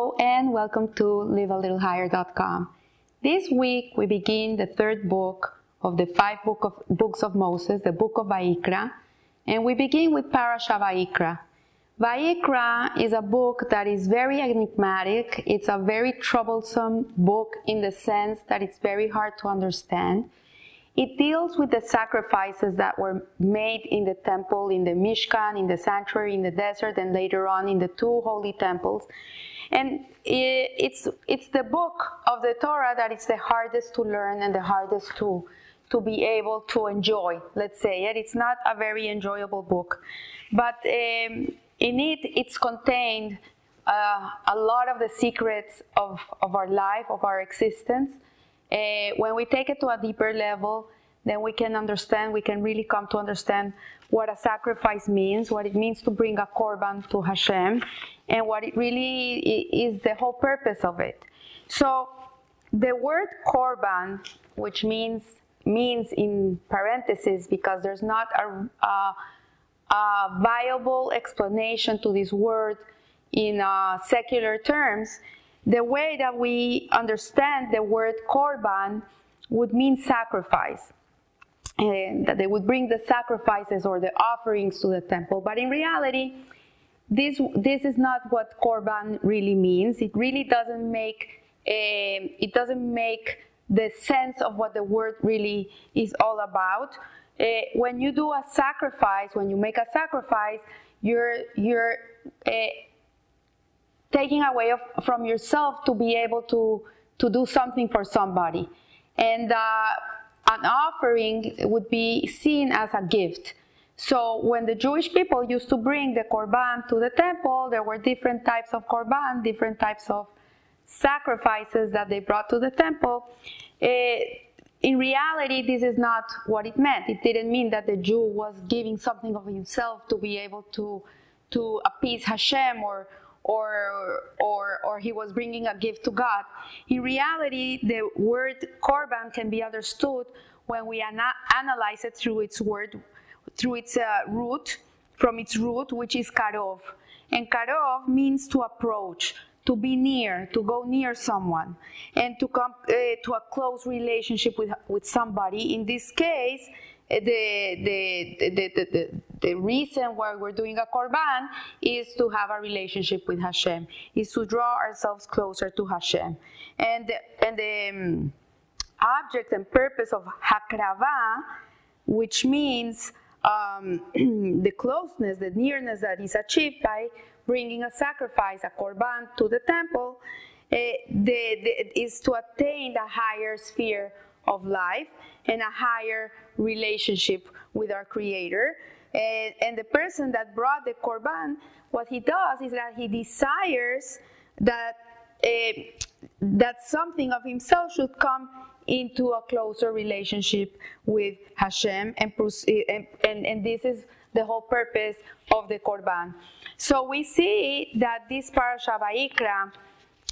Hello and welcome to livealittlehigher.com. This week we begin the third book of the five book of, books of Moses, the book of Vayikra, and we begin with Parasha Vayikra. Vayikra is a book that is very enigmatic. It's a very troublesome book in the sense that it's very hard to understand. It deals with the sacrifices that were made in the temple, in the Mishkan, in the sanctuary, in the desert, and later on in the two holy temples. And it's, it's the book of the Torah that is the hardest to learn and the hardest to, to be able to enjoy, let's say. It's not a very enjoyable book. But um, in it, it's contained uh, a lot of the secrets of, of our life, of our existence. Uh, when we take it to a deeper level, then we can understand, we can really come to understand what a sacrifice means, what it means to bring a korban to Hashem, and what it really is the whole purpose of it. So the word korban, which means means in parentheses because there's not a, a, a viable explanation to this word in uh, secular terms, the way that we understand the word korban would mean sacrifice. And that they would bring the sacrifices or the offerings to the temple. But in reality, this, this is not what korban really means. It really doesn't make, uh, it doesn't make the sense of what the word really is all about. Uh, when you do a sacrifice, when you make a sacrifice, you're, you're uh, taking away of, from yourself to be able to, to do something for somebody. And uh, an offering would be seen as a gift. So when the Jewish people used to bring the korban to the temple, there were different types of korban, different types of sacrifices that they brought to the temple. It, eh, in reality, this is not what it meant. It didn't mean that the Jew was giving something of himself to be able to, to appease Hashem or, or, or, or he was bringing a gift to God. In reality, the word korban can be understood when we ana- analyze it through its word, through its uh, root, from its root, which is karov. And karov means to approach, to be near, to go near someone, and to come uh, to a close relationship with, with somebody. In this case, the, the, the, the, the, reason why we're doing a korban is to have a relationship with Hashem, is to draw ourselves closer to Hashem. And the, and the um, object and purpose of hakrava, which means um, the closeness, the nearness that is achieved by bringing a sacrifice, a korban, to the temple, uh, the, the, is to attain the higher sphere of life and a higher relationship with our Creator. And, and the person that brought the korban, what he does is that he desires that uh, that something of himself should come into a closer relationship with Hashem, and, and, and, and this is the whole purpose of the korban. So we see that this parasha Vayikra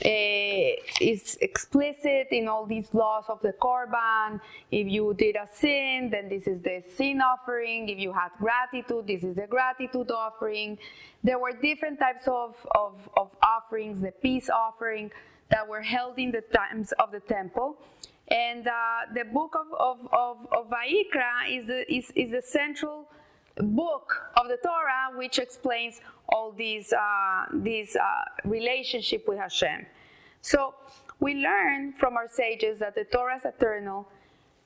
is explicit in all these laws of the korban. If you did a sin, then this is the sin offering. If you had gratitude, this is the gratitude offering. There were different types of, of, of offerings, the peace offering that were held in the times of the temple. And uh, the book of, of, of, of Vayikra is the, is, is the central book of the Torah which explains all these uh, these uh, relationship with Hashem. So we learn from our sages that the Torah is eternal.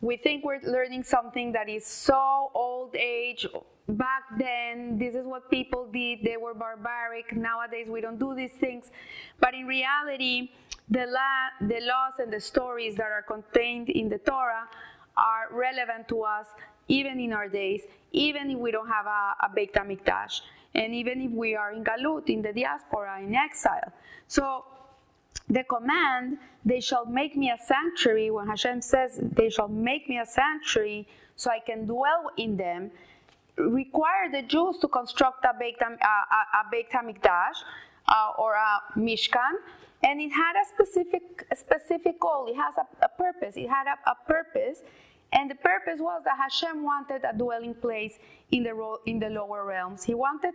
We think we're learning something that is so old age. Back then, this is what people did. They were barbaric. Nowadays, we don't do these things. But in reality, the, la- the laws and the stories that are contained in the Torah are relevant to us even in our days, even if we don't have a, a Beit HaMikdash, and even if we are in Galut, in the diaspora, in exile. So the command, they shall make me a sanctuary, when Hashem says, they shall make me a sanctuary so I can dwell in them, require the Jews to construct a Beit, a, a, a HaMikdash uh, or a Mishkan, and it had a specific, a specific goal, it has a, a purpose, it had a, a purpose, and the purpose was that Hashem wanted a dwelling place in the, in the lower realms. He wanted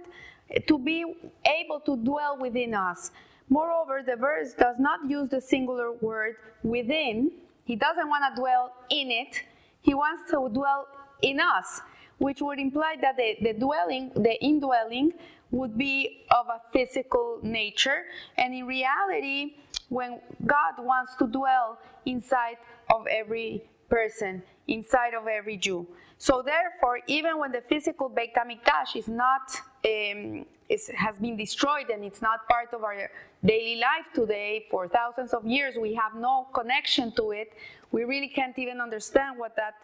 to be able to dwell within us. Moreover, the verse does not use the singular word within. He doesn't want to dwell in it. He wants to dwell in us, which would imply that the, the dwelling, the indwelling, would be of a physical nature. And in reality, when God wants to dwell inside of every person, inside of every Jew. So therefore, even when the physical Beit HaMikdash is not um, is, has been destroyed and it's not part of our daily life today for thousands of years, we have no connection to it. We really can't even understand what that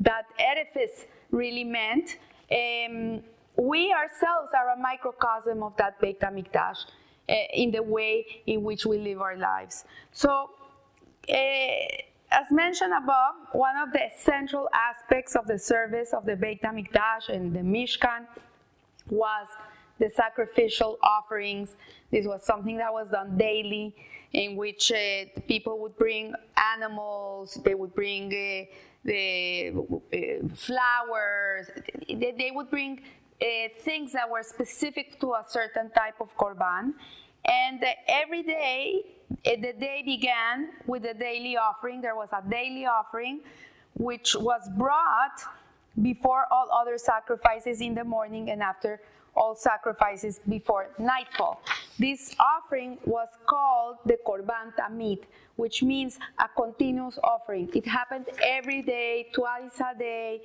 that edifice really meant. Um, we ourselves are a microcosm of that Beit HaMikdash uh, in the way in which we live our lives. So. Uh, as mentioned above, one of the central aspects of the service of the Beit HaMikdash and the Mishkan was the sacrificial offerings. This was something that was done daily, in which uh, people would bring animals, they would bring uh, the uh, flowers, they, they, would bring uh, things that were specific to a certain type of korban. And every day the day began with the daily offering. There was a daily offering which was brought before all other sacrifices in the morning and after all sacrifices before nightfall. This offering was called the Korban Tamid, which means a continuous offering. It happened every day, twice a day,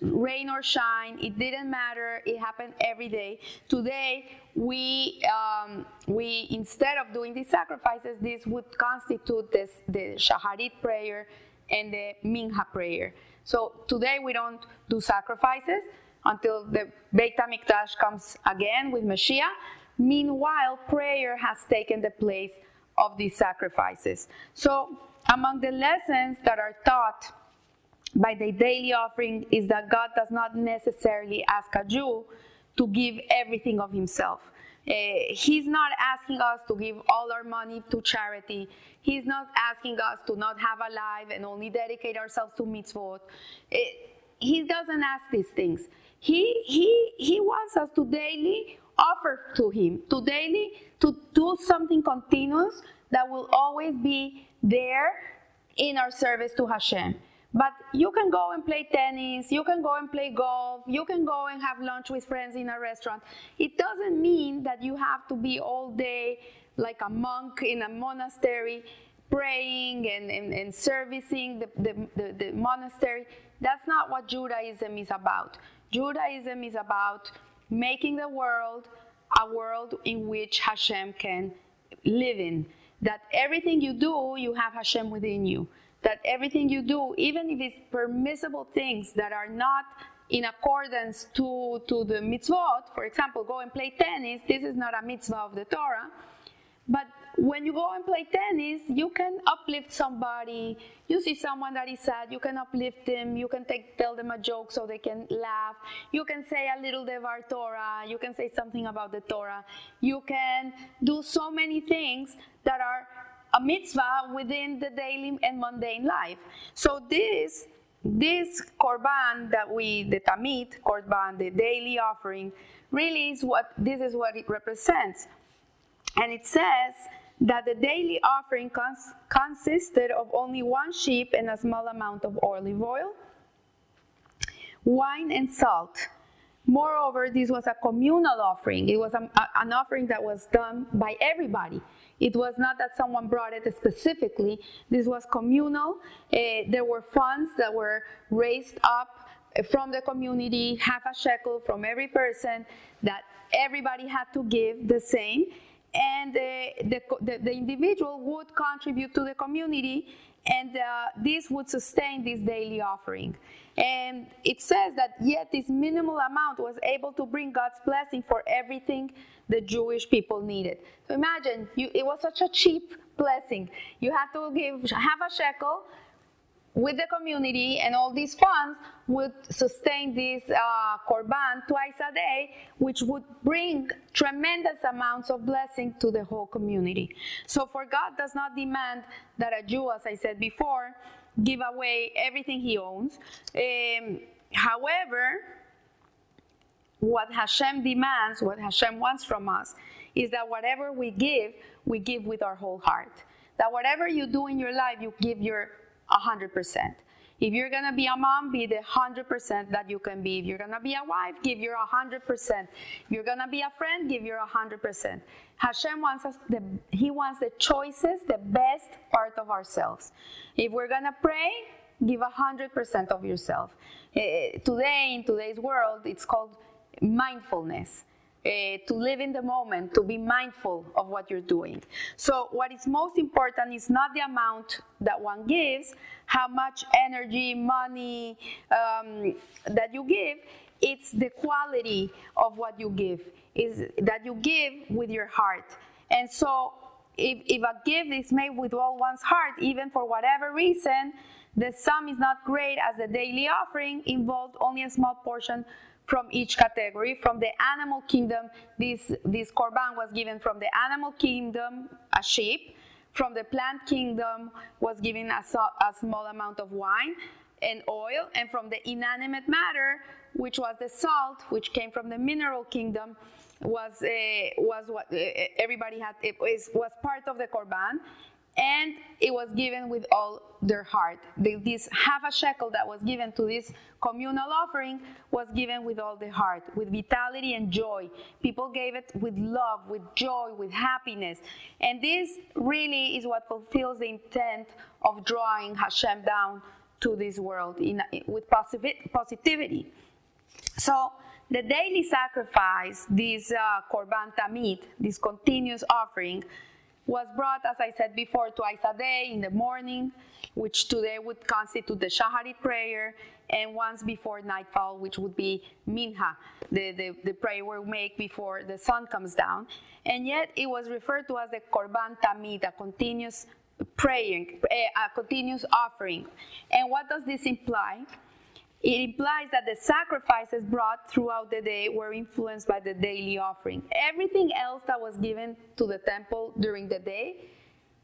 rain or shine, it didn't matter, it happened every day. Today, we, um, we instead of doing these sacrifices, this would constitute this, the Shaharit prayer and the Minha prayer. So today we don't do sacrifices until the Beit HaMikdash comes again with Mashiach. Meanwhile, prayer has taken the place of these sacrifices. So among the lessons that are taught by the daily offering is that God does not necessarily ask a Jew to give everything of himself. Uh, he's not asking us to give all our money to charity. He's not asking us to not have a life and only dedicate ourselves to mitzvot. Uh, he doesn't ask these things. He, he, he wants us to daily offer to him, to daily to do something continuous that will always be there in our service to Hashem. But you can go and play tennis, you can go and play golf, you can go and have lunch with friends in a restaurant. It doesn't mean that you have to be all day like a monk in a monastery praying and, and, and servicing the, the, the, the monastery. That's not what Judaism is about. Judaism is about making the world a world in which Hashem can live in. That everything you do, you have Hashem within you that everything you do, even if it's permissible things that are not in accordance to, to the mitzvot, for example, go and play tennis, this is not a mitzvah of the Torah, but when you go and play tennis, you can uplift somebody. You see someone that is sad, you can uplift them. You can take, tell them a joke so they can laugh. You can say a little Devar Torah. You can say something about the Torah. You can do so many things that are a mitzvah within the daily and mundane life. So this this korban that we the tamid korban the daily offering really is what this is what it represents. And it says that the daily offering cons- consisted of only one sheep and a small amount of olive oil wine and salt. Moreover this was a communal offering. It was a, a, an offering that was done by everybody it was not that someone brought it specifically. This was communal. Uh, there were funds that were raised up from the community, half a shekel from every person that everybody had to give the same. And uh, the, the, the individual would contribute to the community and uh, this would sustain this daily offering. And it says that yet this minimal amount was able to bring God's blessing for everything the Jewish people needed. So imagine, you, it was such a cheap blessing. You had to give half a shekel with the community, and all these funds would sustain this uh, korban twice a day, which would bring tremendous amounts of blessing to the whole community. So, for God does not demand that a Jew, as I said before, give away everything he owns. Um, however, what Hashem demands, what Hashem wants from us, is that whatever we give, we give with our whole heart. That whatever you do in your life, you give your 100%. If you're gonna be a mom, be the 100% that you can be. If you're gonna be a wife, give your 100%. If you're gonna be a friend, give your 100%. Hashem wants us, the, He wants the choices, the best part of ourselves. If we're gonna pray, give 100% of yourself. Uh, today, in today's world, it's called mindfulness. Uh, to live in the moment, to be mindful of what you're doing. So, what is most important is not the amount that one gives, how much energy, money um, that you give, it's the quality of what you give, is that you give with your heart. And so, if, if a gift is made with all one's heart, even for whatever reason, the sum is not great as the daily offering involved only a small portion from each category. From the animal kingdom, this, this korban was given from the animal kingdom, a sheep. From the plant kingdom was given a, a small amount of wine and oil. And from the inanimate matter, which was the salt, which came from the mineral kingdom, was uh, was what uh, everybody had. It was, was part of the korban and it was given with all their heart. This half a shekel that was given to this communal offering was given with all the heart, with vitality and joy. People gave it with love, with joy, with happiness. And this really is what fulfills the intent of drawing Hashem down to this world in, with positivity. So, the daily sacrifice, this uh, korban tamid, this continuous offering, was brought, as I said before, twice a day in the morning, which today would constitute the Shaharit prayer, and once before nightfall, which would be Minha, the, the, the prayer we make before the sun comes down. And yet it was referred to as the Korban Tamid, a continuous praying, a continuous offering. And what does this imply? It implies that the sacrifices brought throughout the day were influenced by the daily offering. Everything else that was given to the temple during the day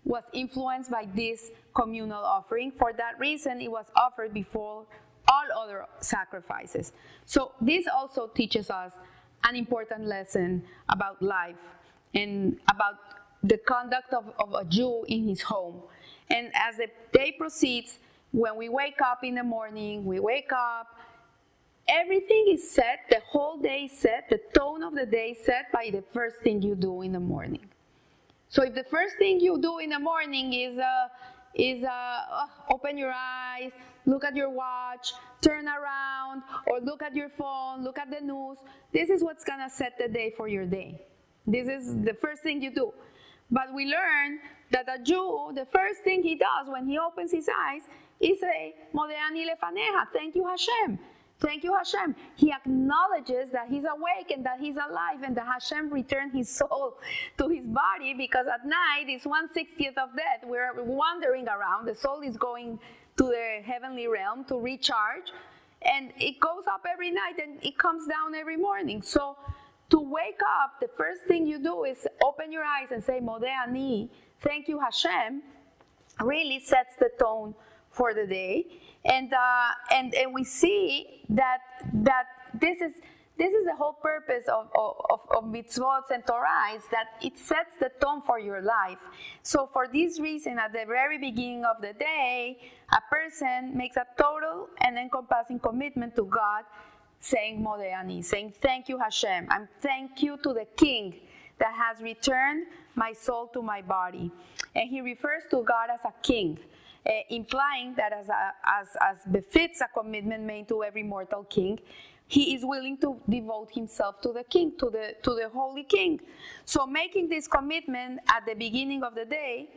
was influenced by this communal offering. For that reason, it was offered before all other sacrifices. So, this also teaches us an important lesson about life and about the conduct of, of a Jew in his home. And as the day proceeds, when we wake up in the morning, we wake up, everything is set, the whole day set, the tone of the day set by the first thing you do in the morning. So if the first thing you do in the morning is uh, is uh, uh, open your eyes, look at your watch, turn around, or look at your phone, look at the news. This is what's gonna set the day for your day. This is the first thing you do. But we learn that a Jew, the first thing he does when he opens his eyes he say, Modeani lefaneja, thank you Hashem. Thank you Hashem. He acknowledges that he's awake and that he's alive and that Hashem returned his soul to his body because at night it's 160th of death. We're wandering around. The soul is going to the heavenly realm to recharge and it goes up every night and it comes down every morning. So to wake up, the first thing you do is open your eyes and say, Modeani, thank you Hashem, really sets the tone for the day, and uh, and and we see that that this is this is the whole purpose of, of, of mitzvot and Torah is that it sets the tone for your life. So for this reason, at the very beginning of the day, a person makes a total and encompassing commitment to God, saying Modeani, saying thank you Hashem, and thank you to the King that has returned my soul to my body. And he refers to God as a king uh, implying that as, a, as, as befits a commitment made to every mortal king, he is willing to devote himself to the king, to the, to the holy king. So making this commitment at the beginning of the day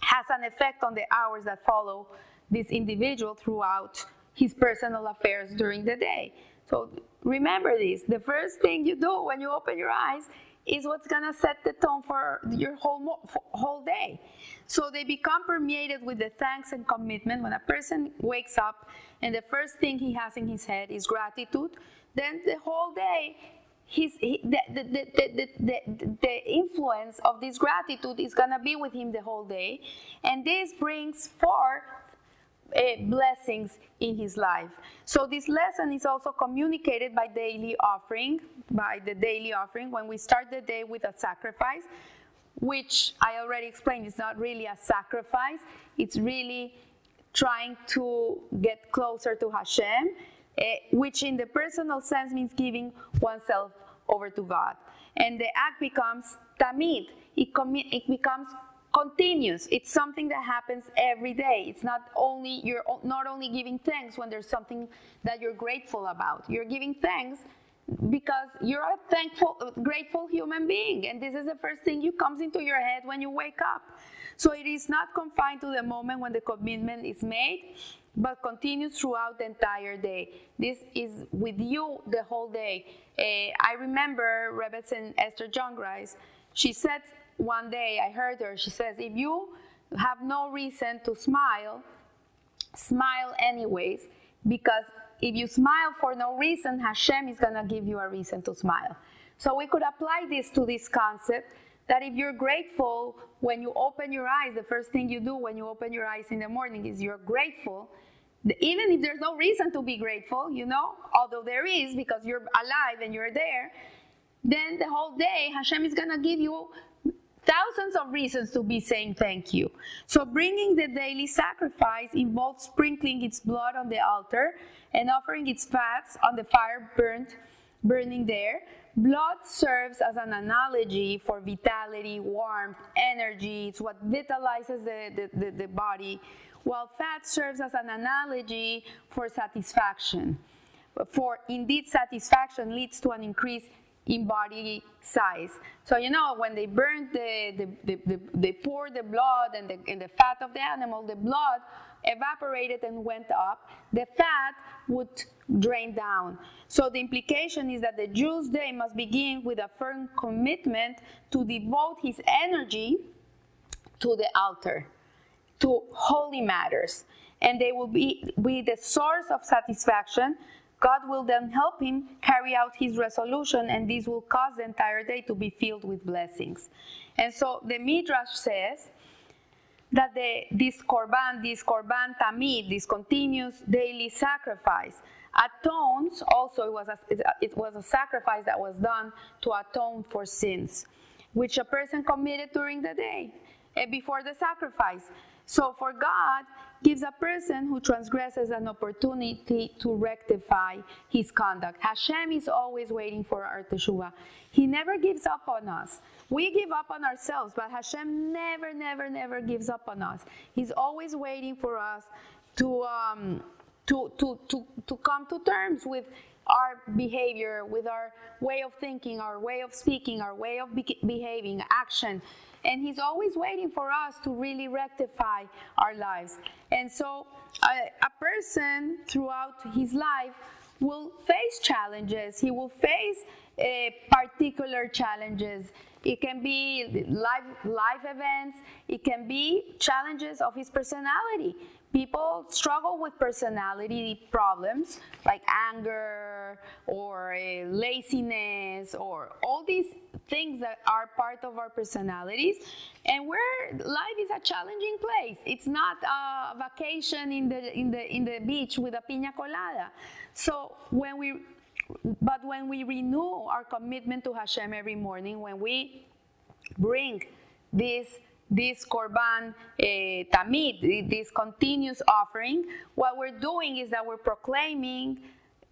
has an effect on the hours that follow this individual throughout his personal affairs during the day. So remember this the first thing you do when you open your eyes is what's gonna set the tone for your whole whole day. So they become permeated with the thanks and commitment. When a person wakes up and the first thing he has in his head is gratitude, then the whole day his, he, the, the, the, the, the, influence of this gratitude is going to be with him the whole day. And this brings forth uh, blessings in his life. So this lesson is also communicated by daily offering, by the daily offering when we start the day with a sacrifice, which I already explained is not really a sacrifice. It's really trying to get closer to Hashem, uh, which in the personal sense means giving oneself over to God. And the act becomes tamid. It, it becomes continuous. It's something that happens every day. It's not only you're not only giving thanks when there's something that you're grateful about. You're giving thanks because you're a thankful, grateful human being, and this is the first thing you comes into your head when you wake up. So it is not confined to the moment when the commitment is made, but continues throughout the entire day. This is with you the whole day. Uh, I remember Rebbe Esther Jungreis. She said one day I heard her, she says, if you have no reason to smile, smile anyways, because if you smile for no reason, Hashem is going to give you a reason to smile. So we could apply this to this concept that if you're grateful when you open your eyes, the first thing you do when you open your eyes in the morning is you're grateful. Even if there's no reason to be grateful, you know, although there is because you're alive and you're there, then the whole day Hashem is going to give you thousands of reasons to be saying thank you. So bringing the daily sacrifice involves sprinkling its blood on the altar and offering its fats on the fire burnt, burning there. Blood serves as an analogy for vitality, warmth, energy. It's what vitalizes the, the, the, the body, while fat serves as an analogy for satisfaction. For indeed, satisfaction leads to an increase in body size. So you know when they burn the, the, the, the they pour the blood and the, and the fat of the animal, the blood evaporated and went up. The fat would drain down. So the implication is that the Jew's day must begin with a firm commitment to devote his energy to the altar, to holy matters. And they will be, be the source of satisfaction God will then help him carry out his resolution, and this will cause the entire day to be filled with blessings. And so the Midrash says that the, this korban, this korban tamid, this continuous daily sacrifice, atones. Also, it was a, it was a sacrifice that was done to atone for sins, which a person committed during the day eh, before the sacrifice. So for God gives a person who transgresses an opportunity to rectify his conduct. Hashem is always waiting for our teshuvah. He never gives up on us. We give up on ourselves, but Hashem never, never, never gives up on us. He's always waiting for us to um, to, to, to, to come to terms with our behavior, with our way of thinking, our way of speaking, our way of be- behaving, action. And He's always waiting for us to really rectify our lives. And so, a, a person throughout his life will face challenges. He will face uh, particular challenges. It can be life, life events. It can be challenges of his personality people struggle with personality problems like anger or uh, laziness or all these things that are part of our personalities. And where life is a challenging place. It's not a vacation in the in the in the beach with a piña colada. So when we but when we renew our commitment to Hashem every morning when we bring this this korban eh, tamid, this continuous offering, what we're doing is that we're proclaiming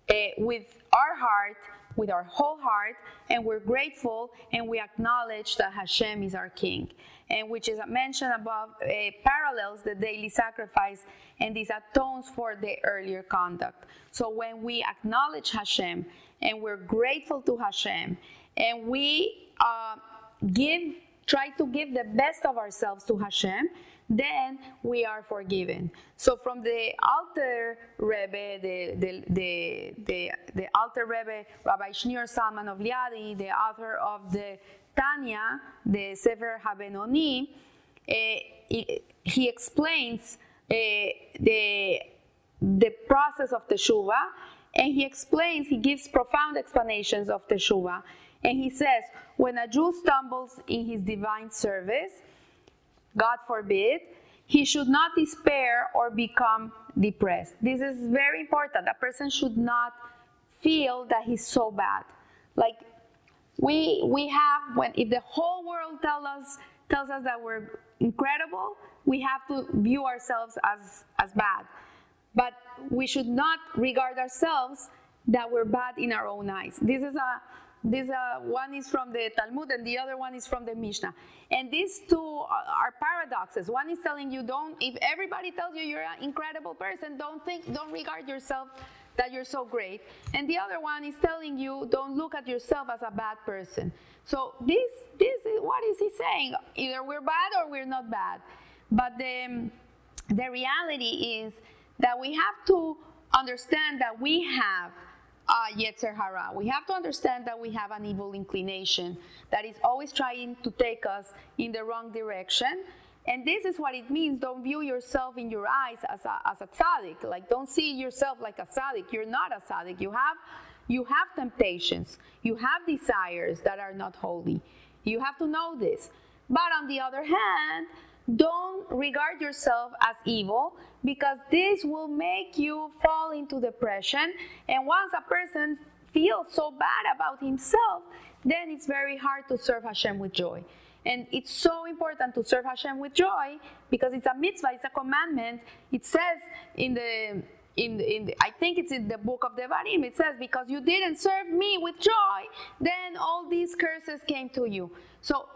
eh, with our heart, with our whole heart, and we're grateful and we acknowledge that Hashem is our King. And which is mentioned above, eh, parallels the daily sacrifice, and this atones for the earlier conduct. So when we acknowledge Hashem and we're grateful to Hashem, and we uh, give try to give the best of ourselves to Hashem, then we are forgiven. So from the Alter Rebbe, the, the, the, the, the Alter Rebbe, Rabbi Shneur Zalman of Liadi, the author of the Tanya, the Sefer HaBenoni, uh, he, he, explains uh, the, the process of Teshuvah, and he explains, he gives profound explanations of Teshuvah. And he says, when a Jew stumbles in his divine service, God forbid, he should not despair or become depressed. This is very important. A person should not feel that he's so bad. Like we we have when if the whole world tells us tells us that we're incredible, we have to view ourselves as as bad. But we should not regard ourselves that we're bad in our own eyes. This is a this uh, one is from the Talmud and the other one is from the Mishnah. And these two are paradoxes. One is telling you don't if everybody tells you you're an incredible person, don't think don't regard yourself that you're so great. And the other one is telling you don't look at yourself as a bad person. So this this is what is he saying? Either we're bad or we're not bad. But the the reality is that we have to understand that we have uh, Yetzer Hara. We have to understand that we have an evil inclination that is always trying to take us in the wrong direction. And this is what it means. Don't view yourself in your eyes as a, as a tzaddik. Like, don't see yourself like a tzaddik. You're not a tzaddik. You have, you have temptations. You have desires that are not holy. You have to know this. But on the other hand, don't regard yourself as evil because this will make you fall into depression. And once a person feels so bad about himself, then it's very hard to serve Hashem with joy. And it's so important to serve Hashem with joy because it's a mitzvah, it's a commandment. It says in the in, in I think it's in the book of Devarim. It says, "Because you didn't serve me with joy, then all these curses came to you." So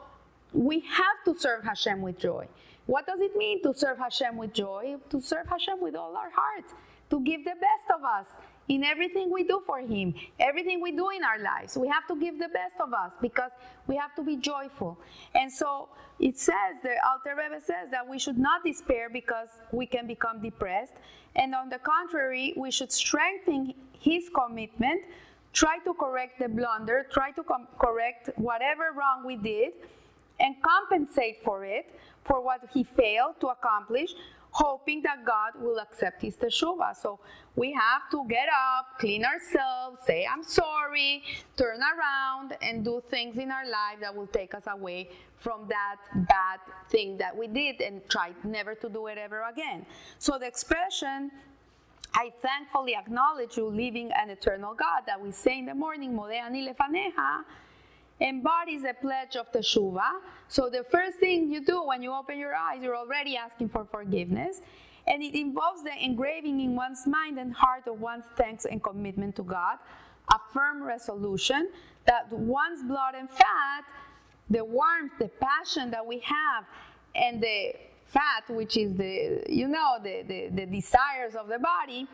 we have to serve Hashem with joy. What does it mean to serve Hashem with joy? To serve Hashem with all our heart, to give the best of us in everything we do for Him, everything we do in our lives. We have to give the best of us because we have to be joyful. And so it says, the Alter Rebbe says that we should not despair because we can become depressed. And on the contrary, we should strengthen His commitment, try to correct the blunder, try to com- correct whatever wrong we did and compensate for it, for what he failed to accomplish, hoping that God will accept his teshuvah. So we have to get up, clean ourselves, say I'm sorry, turn around, and do things in our life that will take us away from that bad thing that we did and try never to do it ever again. So the expression I thankfully acknowledge you living an eternal God that we say in the morning, Modeh ani lefaneha, embodies a pledge of teshuvah. So the first thing you do when you open your eyes, you're already asking for forgiveness. And it involves the engraving in one's mind and heart of one's thanks and commitment to God, a firm resolution that one's blood and fat, the warmth, the passion that we have, and the fat, which is the, you know, the, the, the desires of the body,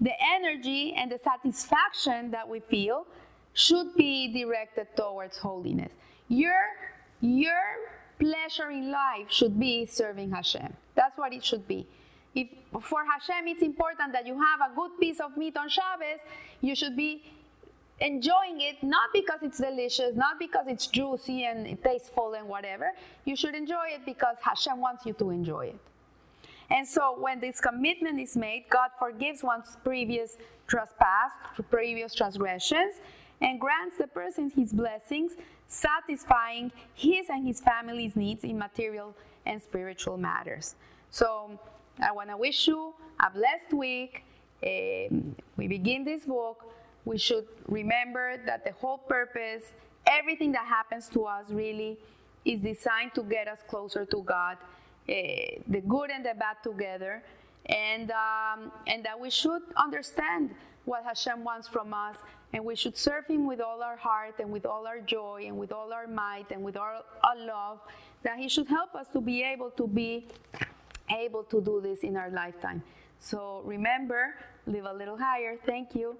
the energy and the satisfaction that we feel should be directed towards holiness. Your, your pleasure in life should be serving Hashem. That's what it should be. If for Hashem it's important that you have a good piece of meat on Shabbos, you should be enjoying it not because it's delicious, not because it's juicy and tasteful and whatever. You should enjoy it because Hashem wants you to enjoy it. And so when this commitment is made, God forgives one's previous trespass, previous transgressions, and grants the person his blessings, satisfying his and his family's needs in material and spiritual matters. So I want to wish you a blessed week. Um, we begin this book. We should remember that the whole purpose, everything that happens to us, really is designed to get us closer to God, uh, the good and the bad together, and um, and that we should understand what Hashem wants from us and we should serve Him with all our heart and with all our joy and with all our might and with all our love, that He should help us to be able to be able to do this in our lifetime. So remember, live a little higher. Thank you.